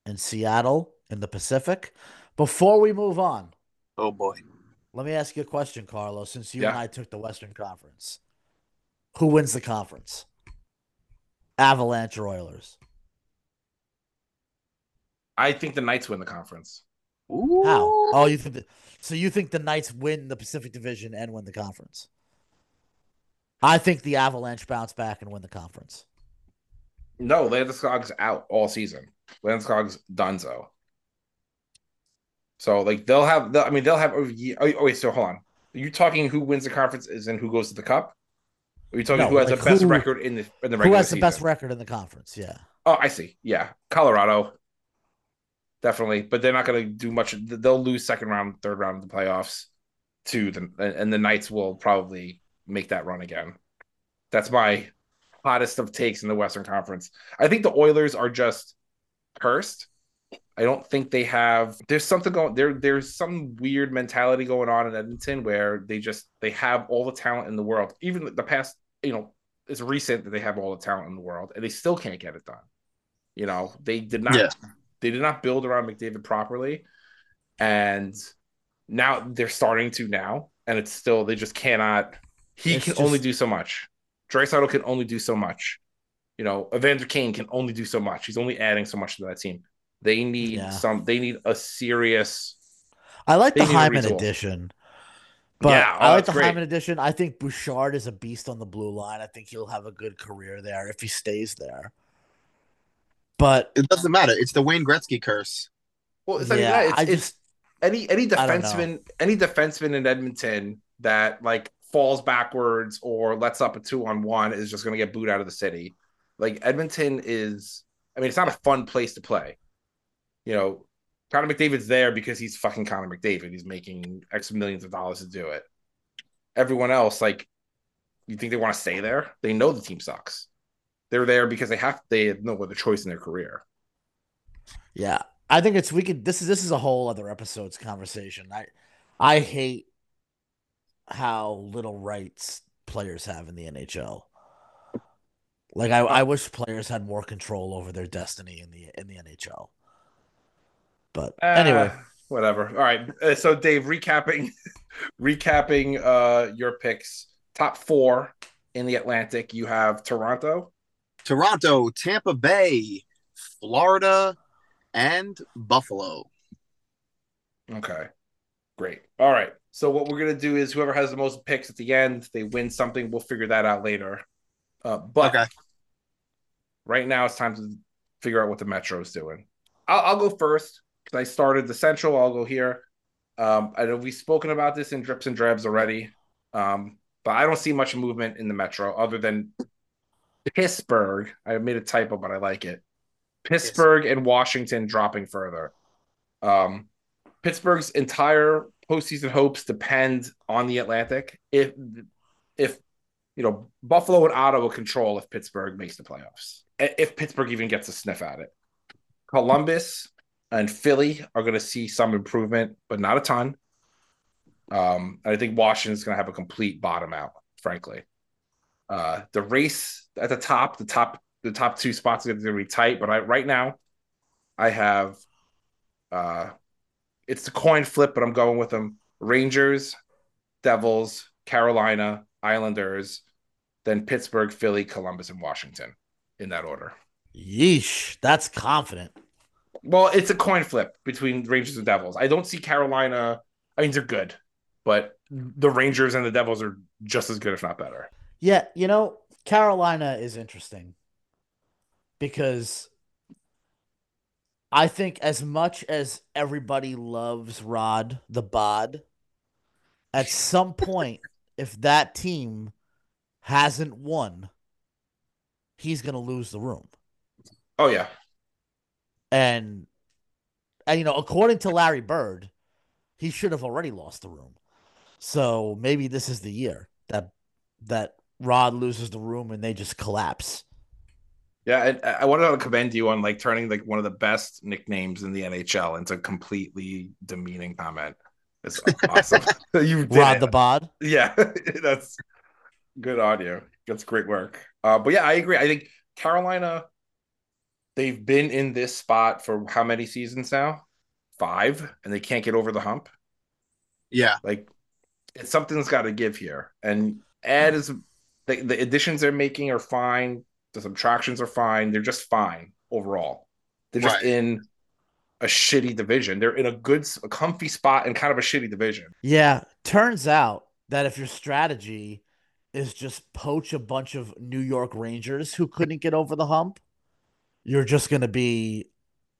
and Seattle in the Pacific. Before we move on, Oh boy. let me ask you a question, Carlos, since you Yeah. and I took the Western Conference. Who wins the conference? Avalanche or Oilers? I think the Knights win the conference. Ooh. How? Oh, you think the, so you think the Knights win the Pacific Division and win the conference? I think the Avalanche bounce back and win the conference. No, Landeskog's out all season. Landeskog's donezo. So So like they'll have, they'll, I mean they'll have. Oh, ye- oh, oh, wait, so hold on. Are you talking who wins the conference is and who goes to the cup? Are you talking No, who has like the best who- record in the in the regular Who has the season? best record in the conference? Yeah. Oh, I see. Yeah, Colorado, definitely. But they're not going to do much. They'll lose second round, third round of the playoffs to the, and the Knights will probably make that run again. That's my hottest of takes in the Western Conference. I think the Oilers are just cursed. I don't think they have. There's something going there. There's some weird mentality going on in Edmonton where they just they have all the talent in the world. Even the past, you know, it's recent that they have all the talent in the world, and they still can't get it done. You know, they did not. Yeah. They did not build around McDavid properly, and now they're starting to now, and it's still they just cannot. He It's can just- only do so much. Draisaitl can only do so much. You know, Evander Kane can only do so much. He's only adding so much to that team. They need Yeah. some. They need a serious. I like the need Hyman retool. edition. But Yeah, I oh, like the great. Hyman edition. I think Bouchard is a beast on the blue line. I think he'll have a good career there if he stays there. But It doesn't matter. It's the Wayne Gretzky curse. Well, it's not yeah, even that. I It's, just it's any any I defenseman any defenseman in Edmonton that like falls backwards or lets up a two on one is just going to get booed out of the city. Like Edmonton is, I mean, it's not a fun place to play. You know, Connor McDavid's there because he's fucking Connor McDavid. He's making X millions of dollars to do it. Everyone else, like, you think they want to stay there? They know the team sucks. They're there because they have they have no other choice in their career. yeah, I think it's we could. This is this is a whole other episode's conversation. I I hate how little rights players have in the NHL. Like I, I wish players had more control over their destiny in the in the NHL. But anyway, Uh, whatever. All right. Uh, so Dave, recapping, (laughs) recapping uh, your picks. Top four in the Atlantic. You have Toronto. Toronto, Tampa Bay, Florida, and Buffalo. Okay. Great. All right. So what we're gonna do is whoever has the most picks at the end, they win something. We'll figure that out later. Uh, but Okay. right now it's time to figure out what the Metro's doing. I'll, I'll go first because I started the Central. I'll go here. Um, I know we've spoken about this in drips and drabs already, um, but I don't see much movement in the Metro other than Pittsburgh. I made a typo, but I like it. Pittsburgh and Washington dropping further. Um, Pittsburgh's entire postseason hopes depend on the Atlantic. If if you know Buffalo and Ottawa control if Pittsburgh makes the playoffs, if Pittsburgh even gets a sniff at it. Columbus and Philly are going to see some improvement, but not a ton. Um, I think Washington's going to have a complete bottom out, frankly. Uh, the race at the top, the top, the top two spots are going to be tight. But I right now, I have, uh, it's the coin flip, but I'm going with them: Rangers, Devils, Carolina, Islanders, then Pittsburgh, Philly, Columbus, and Washington in that order. Yeesh, that's confident. Well, it's a coin flip between Rangers and Devils. I don't see Carolina. I mean, they're good, but the Rangers and the Devils are just as good, if not better. Yeah, you know, Carolina is interesting because I think as much as everybody loves Rod the Bod, at some point, (laughs) if that team hasn't won, he's going to lose the room. Oh yeah, and and you know, according to Larry Bird, he should have already lost the room. So maybe this is the year that that Rod loses the room and they just collapse. Yeah, I, I wanted to commend you on like turning like one of the best nicknames in the NHL into a completely demeaning comment. It's awesome. (laughs) (laughs) you Rod it. the Bod. Yeah, (laughs) that's good audio. That's great work. Uh, but yeah, I agree. I think Carolina they've been in this spot for how many seasons now? Five, and they can't get over the hump. Yeah, like it's something's got to give here. And Ed is the, the additions they're making are fine. The subtractions are fine. They're just fine overall. They're just right. in a shitty division. They're in a good, a comfy spot and kind of a shitty division. Yeah, turns out that if your strategy is just poach a bunch of New York Rangers who couldn't get over the hump, you're just going to be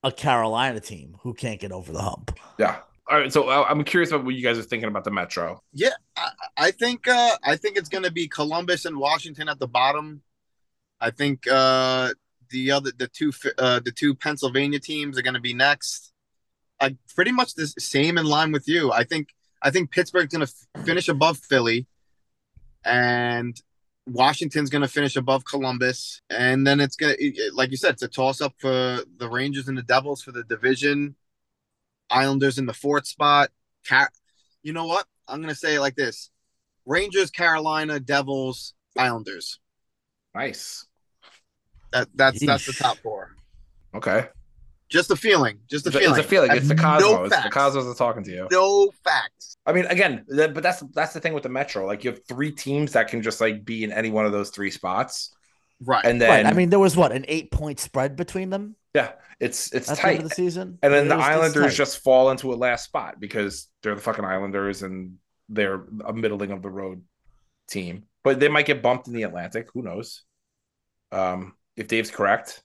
a Carolina team who can't get over the hump. Yeah. All right, so uh, I'm curious about what you guys are thinking about the Metro. Yeah, I, I think uh, I think it's going to be Columbus and Washington at the bottom. I think uh, the other the two uh, the two Pennsylvania teams are going to be next. I pretty much the same in line with you. I think I think Pittsburgh's going to f- finish above Philly, and Washington's going to finish above Columbus, and then it's going to, like you said, it's a toss up for the Rangers and the Devils for the division. Islanders in the fourth spot. Car- you know what? I'm going to say it like this: Rangers, Carolina, Devils, Islanders. Nice. That that's Yeesh. that's the top four. Okay. Just a feeling. Just a it's feeling. It's a feeling. It's the Cosmos. No the Cosmos are talking to you. No facts. I mean, again, but that's that's the thing with the Metro. Like you have three teams that can just like be in any one of those three spots. Right. And then right. I mean, there was what an eight point spread between them. Yeah, it's it's At tight. The, the season, and then it the Islanders just fall into a last spot because they're the fucking Islanders and they're a middling of the road team. But they might get bumped in the Atlantic. Who knows? Um, if Dave's correct,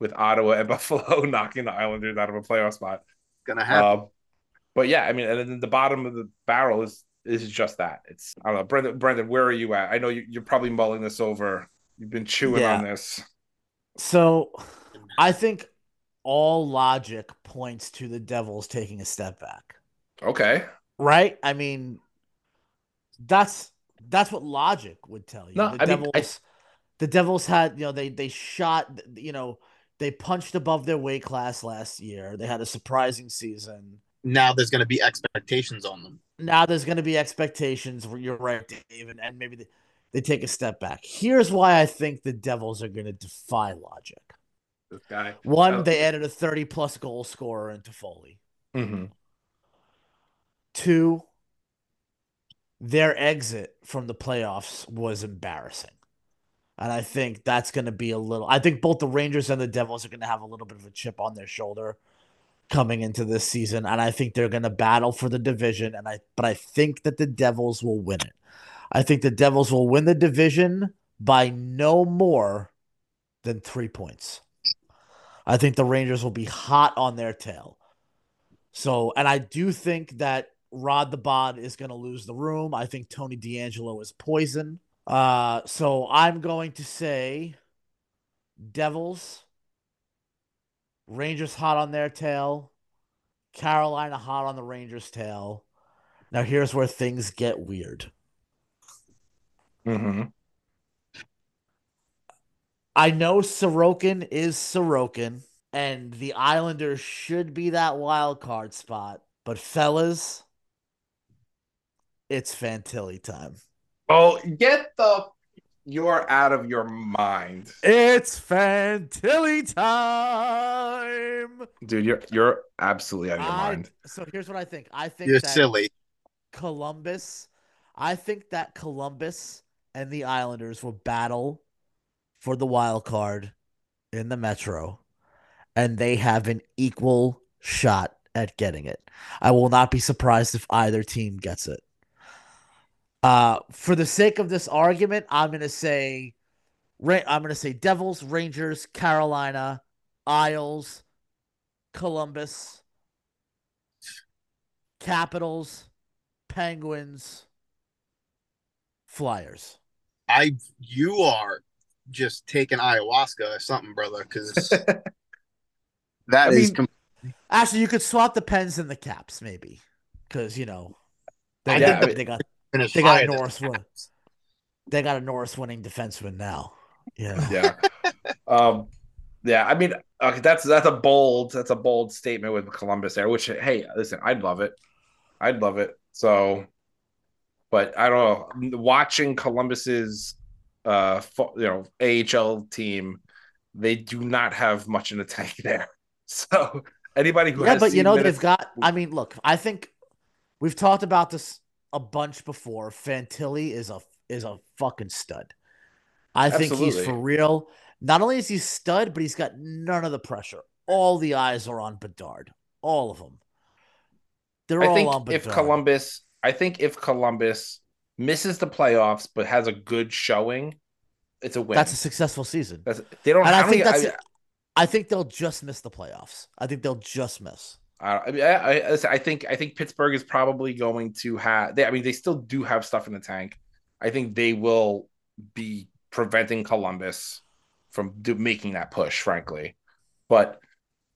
with Ottawa and (laughs) Buffalo knocking the Islanders out of a playoff spot. Gonna happen. Uh, but yeah, I mean, and then the bottom of the barrel is is just that. It's I don't know, Brendan. Brendan, where are you at? I know you, are probably mulling this over. You've been chewing yeah. on this. So, I think all logic points to the Devils taking a step back. Okay. Right. I mean, that's that's what logic would tell you. No, the I Devils. Mean, I... The Devils had, you know, they they shot, you know, they punched above their weight class last year. They had a surprising season. Now there's going to be expectations on them. Now there's going to be expectations. You're right, Dave, and, and maybe they, they take a step back. Here's why I think the Devils are going to defy logic. This guy. One, oh. they added a 30 plus goal scorer into Foley. Mm-hmm. Two, their exit from the playoffs was embarrassing. And I think that's going to be a little. I think both the Rangers and the Devils are going to have a little bit of a chip on their shoulder coming into this season, and I think they're going to battle for the division. And I, but I think that the Devils will win it. I think the Devils will win the division by no more than three points. I think the Rangers will be hot on their tail. So, and I do think that Rod the Bod is going to lose the room. I think Tony DeAngelo is poison. Uh, so I'm going to say Devils, Rangers hot on their tail, Carolina hot on the Rangers' tail. Now here's where things get weird. Mm-hmm. I know Sorokin is Sorokin, and the Islanders should be that wild card spot. But fellas, it's Fantilli time. Oh, get the you're out of your mind. It's Fantilli time. Dude, you're you're absolutely out of your I, mind. so here's what I think. I think You're that silly. Columbus. I think that Columbus and the Islanders will battle for the wild card in the Metro, and they have an equal shot at getting it. I will not be surprised if either team gets it. Uh, for the sake of this argument, I'm gonna say, Ra- I'm gonna say Devils, Rangers, Carolina, Isles, Columbus, Capitals, Penguins, Flyers. I you are just taking ayahuasca or something, brother, because (laughs) that I is mean- com- Actually, you could swap the pens and the caps, maybe, because you know they, I got, think they got finished they got a than Norris win. Caps. they got a Norris winning defenseman now. Yeah, yeah. Um yeah, I mean okay, that's that's a bold that's a bold statement with Columbus there, which hey, listen, I'd love it. I'd love it. So but I don't know, watching Columbus's uh fo- you know, AHL team, they do not have much in the tank (laughs) there. So anybody who yeah, has but you know minutes- they've got. I mean, look, I think we've talked about this a bunch before. Fantilli is a is a fucking stud. I think he's for real. Not only is he stud, but he's got none of the pressure. All the eyes are on Bedard. All of them. They're I all think on Bedard. if Columbus, I think if Columbus misses the playoffs but has a good showing, it's a win. that's a successful season. That's, they don't. And I think many- that's. I think they'll just miss the playoffs. I think they'll just miss. I, I, mean, I, I, listen, I think I think Pittsburgh is probably going to have. They, I mean, they still do have stuff in the tank. I think they will be preventing Columbus from do, making that push, frankly. But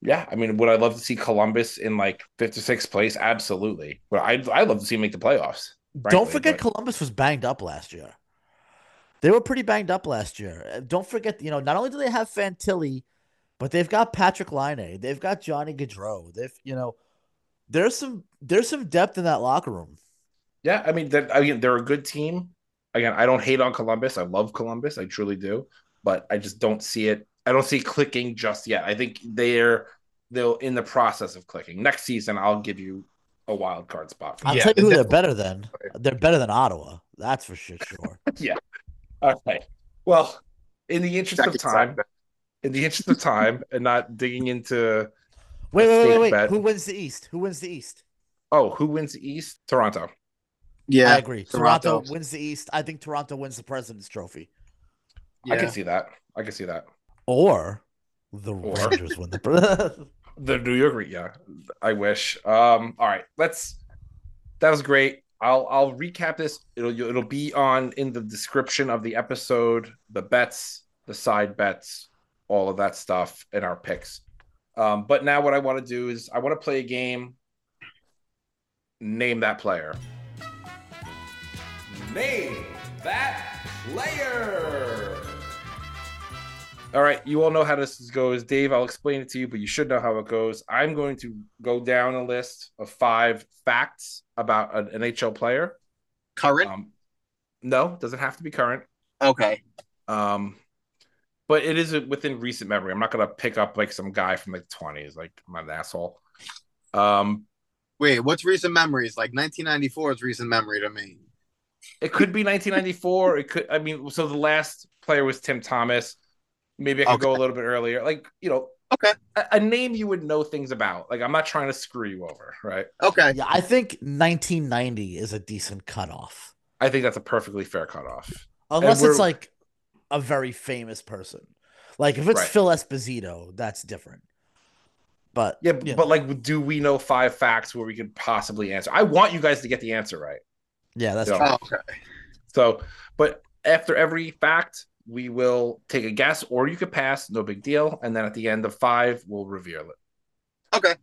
yeah, I mean, would I love to see Columbus in like fifth or sixth place? Absolutely. But I'd I'd love to see them make the playoffs. Don't forget, but- Columbus was banged up last year. They were pretty banged up last year. Don't forget, you know, not only do they have Fantilli, but they've got Patrik Laine, they've got Johnny Gaudreau. They've, you know, there's some there's some depth in that locker room. Yeah, I mean, they're, again, they're a good team. Again, I don't hate on Columbus. I love Columbus. I truly do. But I just don't see it. I don't see it clicking just yet. I think they're they'll in the process of clicking. Next season, I'll give you a wild card spot. For I'll Yeah, tell you who they're they're better than. They're better than Ottawa. That's for sure. sure. (laughs) Yeah. Okay. Well, in the interest of time, segment. In the interest of time, and not digging into Wait, wait, wait, wait. bet. Who wins the East? Who wins the East? oh, who wins the East? Toronto. Yeah, I agree. Toronto. Toronto. wins the East. I think Toronto wins the President's Trophy. I can see that. I can see that. Or the Or- Rangers win the (laughs) (laughs) The New York, yeah. I wish. Um. All right. Let's. That was great. I'll I'll recap this. It'll it'll be on in the description of the episode. The bets, the side bets, all of that stuff, in our picks. Um. But now what I want to do is I want to play a game. Name that player. Name that player. All right, you all know how this goes. Dave, I'll explain it to you, but you should know how it goes. I'm going to go down a list of five facts about an NHL player. current. Um, no, doesn't have to be current. okay, Um, but it is within recent memory. I'm not gonna pick up like some guy from like 20s. Like I'm not asshole. Um, wait, what's recent memories? Like 1994 is recent memory to me. it could be 1994. It could. I mean, so the last player was Tim Thomas. Maybe I could go a little bit earlier. Like you know, Okay, a, a name you would know things about. Like I'm not trying to screw you over, right? okay, Yeah, I think 1990 is a decent cutoff. I think that's a perfectly fair cutoff. Unless it's like a very famous person. Like if it's Right. Phil Esposito, that's different. But Yeah, you but know, like, do we know five facts where we could possibly answer? I want you guys to get the answer right. yeah, that's Yeah. true. Oh, okay. So, but after every fact, we will take a guess, or you could pass, no big deal. And then at the end of five, we'll reveal it. Okay.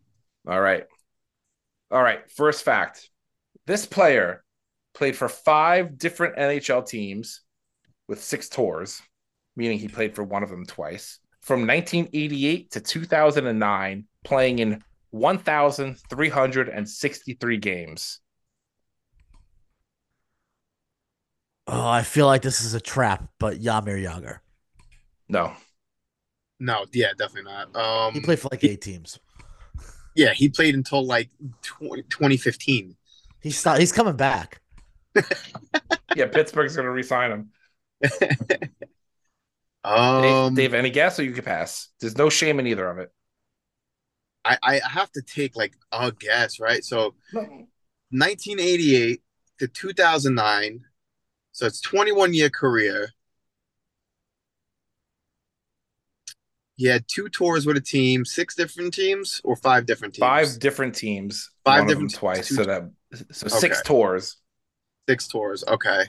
All right. All right. First fact this player played for five different NHL teams with six tours, meaning he played for one of them twice, from 1988 to 2009, playing in 1,363 games. Oh, I feel like this is a trap, but Jaromir Jagr. No. No, yeah, definitely not. Um, He played for like eight teams. yeah, he played until like 20, 2015. He's st- he's coming back. (laughs) Yeah, Pittsburgh's going to re sign him. (laughs) Um, Dave, Dave, any guess or you can pass? There's no shame in either of it. I, I have to take like a guess, right? So 1988 to 2009. So it's 21 year career. He had two tours with a team, six different teams, or five different teams. Five different teams. Five one of them different teams, twice. two- So that so six Okay. tours. Six tours. Okay.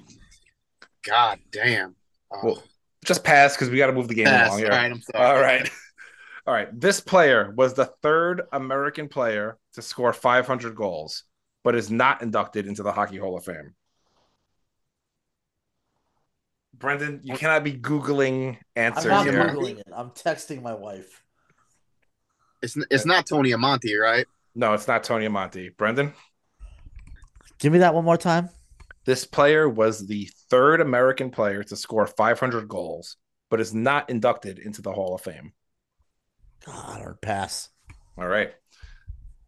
God damn. Oh, Well, just pass because we got to move the game pass. along All here. right, I'm sorry. All right. (laughs) All right. This player was the third American player to score 500 goals, but is not inducted into the Hockey Hall of Fame. Brendan, you cannot be Googling I'm answers not here. googling it. I'm texting my wife. It's it's not Tony Amonte, right? No, it's not Tony Amonte. Brendan, Give me that one more time. This player was the third American player to score 500 goals, but is not inducted into the Hall of Fame. God, or pass. All right.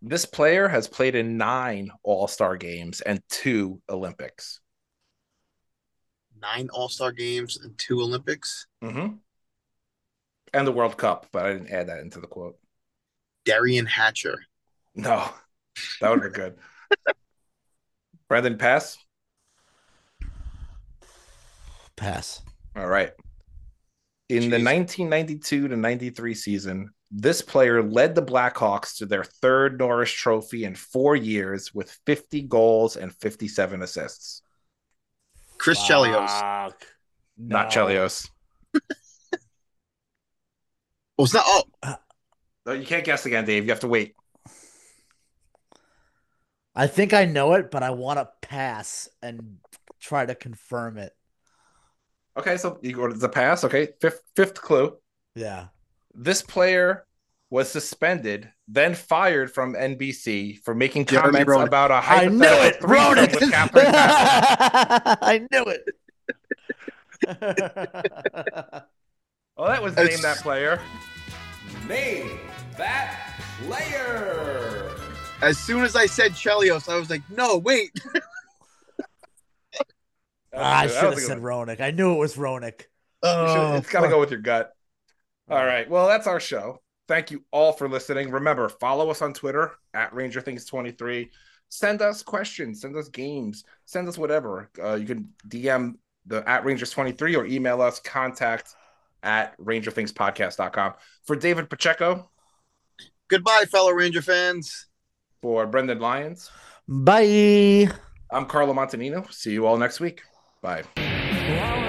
This player has played in nine All Star games and two Olympics. Nine All Star games and two Olympics. Mm-hmm. And the World Cup, but I didn't add that into the quote. Derian Hatcher. No, (laughs) that would be good. (laughs) Brendan, pass. Pass. All right. In the 1992 to 93 season, this player led the Blackhawks to their third Norris Trophy in four years with 50 goals and 57 assists. Chris Chelios. Fuck. Not Chelios. (laughs) Oh, it's not. Oh, uh, No, you can't guess again, Dave. You have to wait. I think I know it, but I want to pass and try to confirm it. Okay, so you go to the pass. Okay, fifth fifth clue. Yeah. This player was suspended, then fired from NBC for making Jeremy comments Roenick. about a I knew hypothetical it. threesome Roenick. with Catherine I knew it. (laughs) Oh, that was name that player. Name that player. as soon as I said Chelios, I was like, no, wait. (laughs) That was Ah, I should have was a good said one. Roenick. I knew it was Roenick. Oh, it's got to go with your gut. All right. Well, that's our show. Thank you all for listening. Remember, follow us on Twitter at Ranger Things 23. Send us questions, send us games, send us whatever. Uh, you can DM the at Rangers 23 or email us contact at rangerthingspodcast.com. For David Pacheco, Goodbye, fellow Ranger fans. for Brendan Lyons, Bye. I'm Carlo Montanino. See you all next week. Bye.